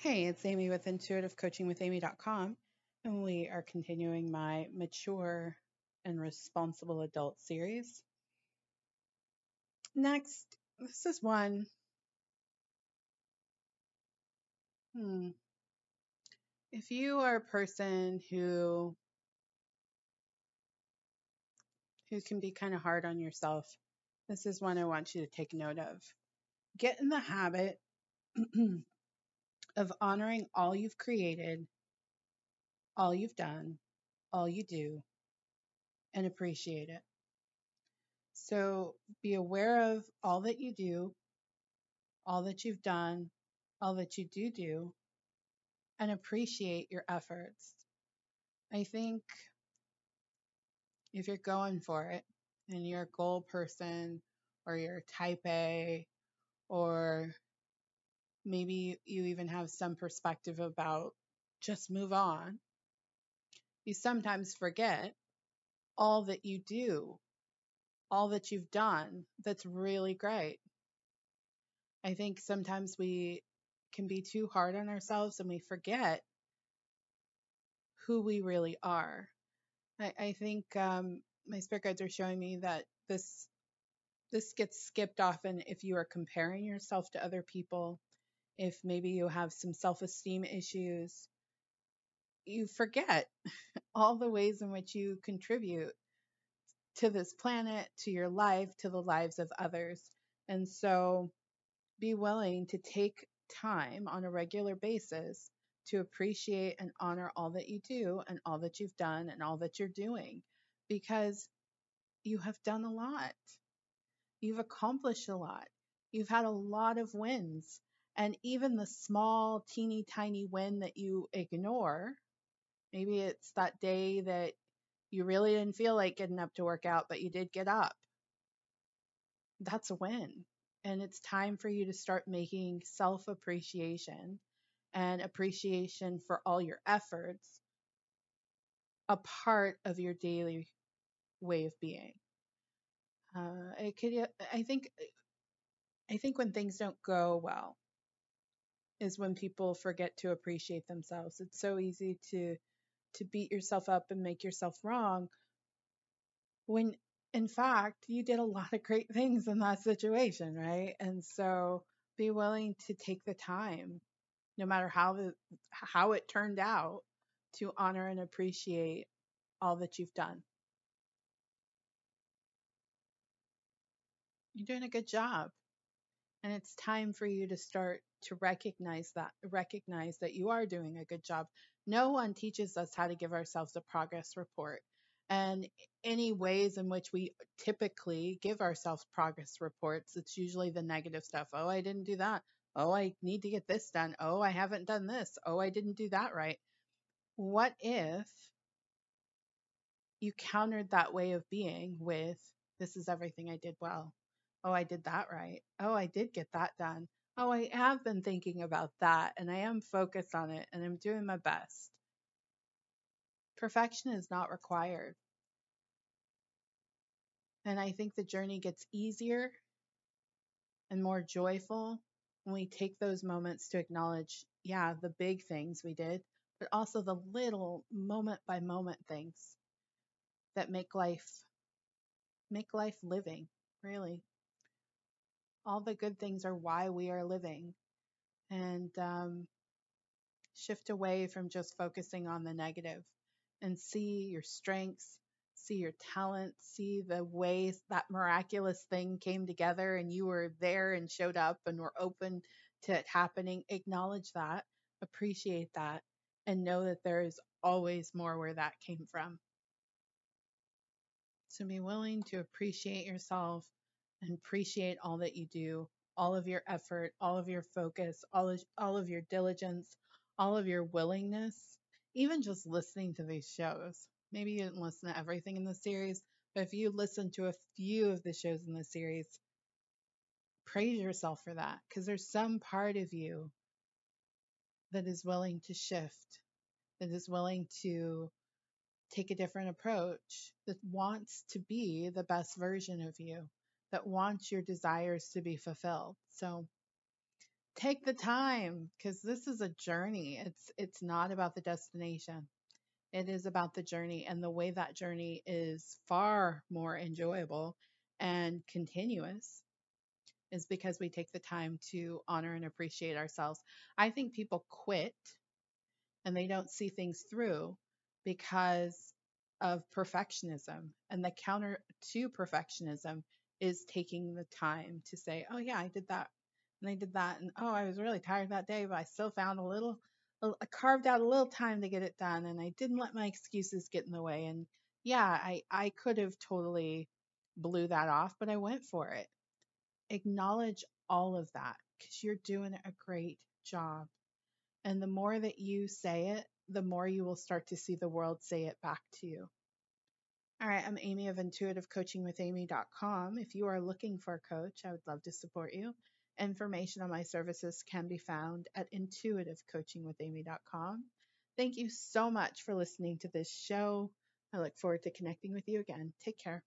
Hey, it's Amy with intuitivecoachingwithamy.com, and we are continuing my mature and responsible adult series. Next, this is one. Hmm, if you are a person who who can be kind of hard on yourself, this is one I want you to take note of. Get in the habit of honoring all you've created, all you've done, all you do, and appreciate it. So be aware of all that you do, all that you've done, all that you do do, and appreciate your efforts. I think if you're going for it and you're a goal person or you're type A or maybe you even have some perspective about just move on, you sometimes forget all that you do, all that you've done that's really great. I think sometimes we can be too hard on ourselves and we forget who we really are. I, I think um, my spirit guides are showing me that this this gets skipped often if you are comparing yourself to other people, if maybe you have some self-esteem issues, you forget all the ways in which you contribute to this planet, to your life, to the lives of others. And so be willing to take time on a regular basis to appreciate and honor all that you do and all that you've done and all that you're doing because you have done a lot. You've accomplished a lot. You've had a lot of wins. And even the small, teeny tiny win that you ignore, maybe it's that day that you really didn't feel like getting up to work out, but you did get up. That's a win. And it's time for you to start making self appreciation and appreciation for all your efforts a part of your daily way of being. Uh, it could, I think, I think when things don't go well is when people forget to appreciate themselves. It's so easy to to beat yourself up and make yourself wrong when in fact you did a lot of great things in that situation, right? And so be willing to take the time no matter how the how it turned out to honor and appreciate all that you've done. You're doing a good job. And it's time for you to start to recognize that, recognize that you are doing a good job. No one teaches us how to give ourselves a progress report. And any ways in which we typically give ourselves progress reports, it's usually the negative stuff. Oh, I didn't do that. Oh, I need to get this done. Oh, I haven't done this. Oh, I didn't do that right. What if you countered that way of being with, this is everything I did well? Oh, I did that right. Oh, I did get that done. Oh, I have been thinking about that and I am focused on it and I'm doing my best. Perfection is not required. And I think the journey gets easier and more joyful when we take those moments to acknowledge, yeah, the big things we did, but also the little moment by moment things that make life make life living, really all the good things are why we are living and um, shift away from just focusing on the negative and see your strengths see your talents see the ways that miraculous thing came together and you were there and showed up and were open to it happening. Acknowledge that appreciate that and know that there is always more where that came from. So be willing to appreciate yourself and appreciate all that you do, all of your effort, all of your focus, all of, all of your diligence, all of your willingness, even just listening to these shows. Maybe you didn't listen to everything in the series, but if you listen to a few of the shows in the series, praise yourself for that because there's some part of you that is willing to shift, that is willing to take a different approach, that wants to be the best version of you that wants your desires to be fulfilled. So take the time because this is a journey. It's it's not about the destination. It is about the journey and the way that journey is far more enjoyable and continuous is because we take the time to honor and appreciate ourselves. I think people quit and they don't see things through because of perfectionism. And the counter to perfectionism is taking the time to say, oh, yeah, I did that. And I did that. And oh, I was really tired that day, but I still found a little, I carved out a little time to get it done. And I didn't let my excuses get in the way. And yeah, I, I could have totally blew that off, but I went for it. Acknowledge all of that because you're doing a great job. And the more that you say it, the more you will start to see the world say it back to you. All right, I'm Amy of intuitivecoachingwithamy.com. If you are looking for a coach, I would love to support you. Information on my services can be found at intuitivecoachingwithamy.com. Thank you so much for listening to this show. I look forward to connecting with you again. Take care.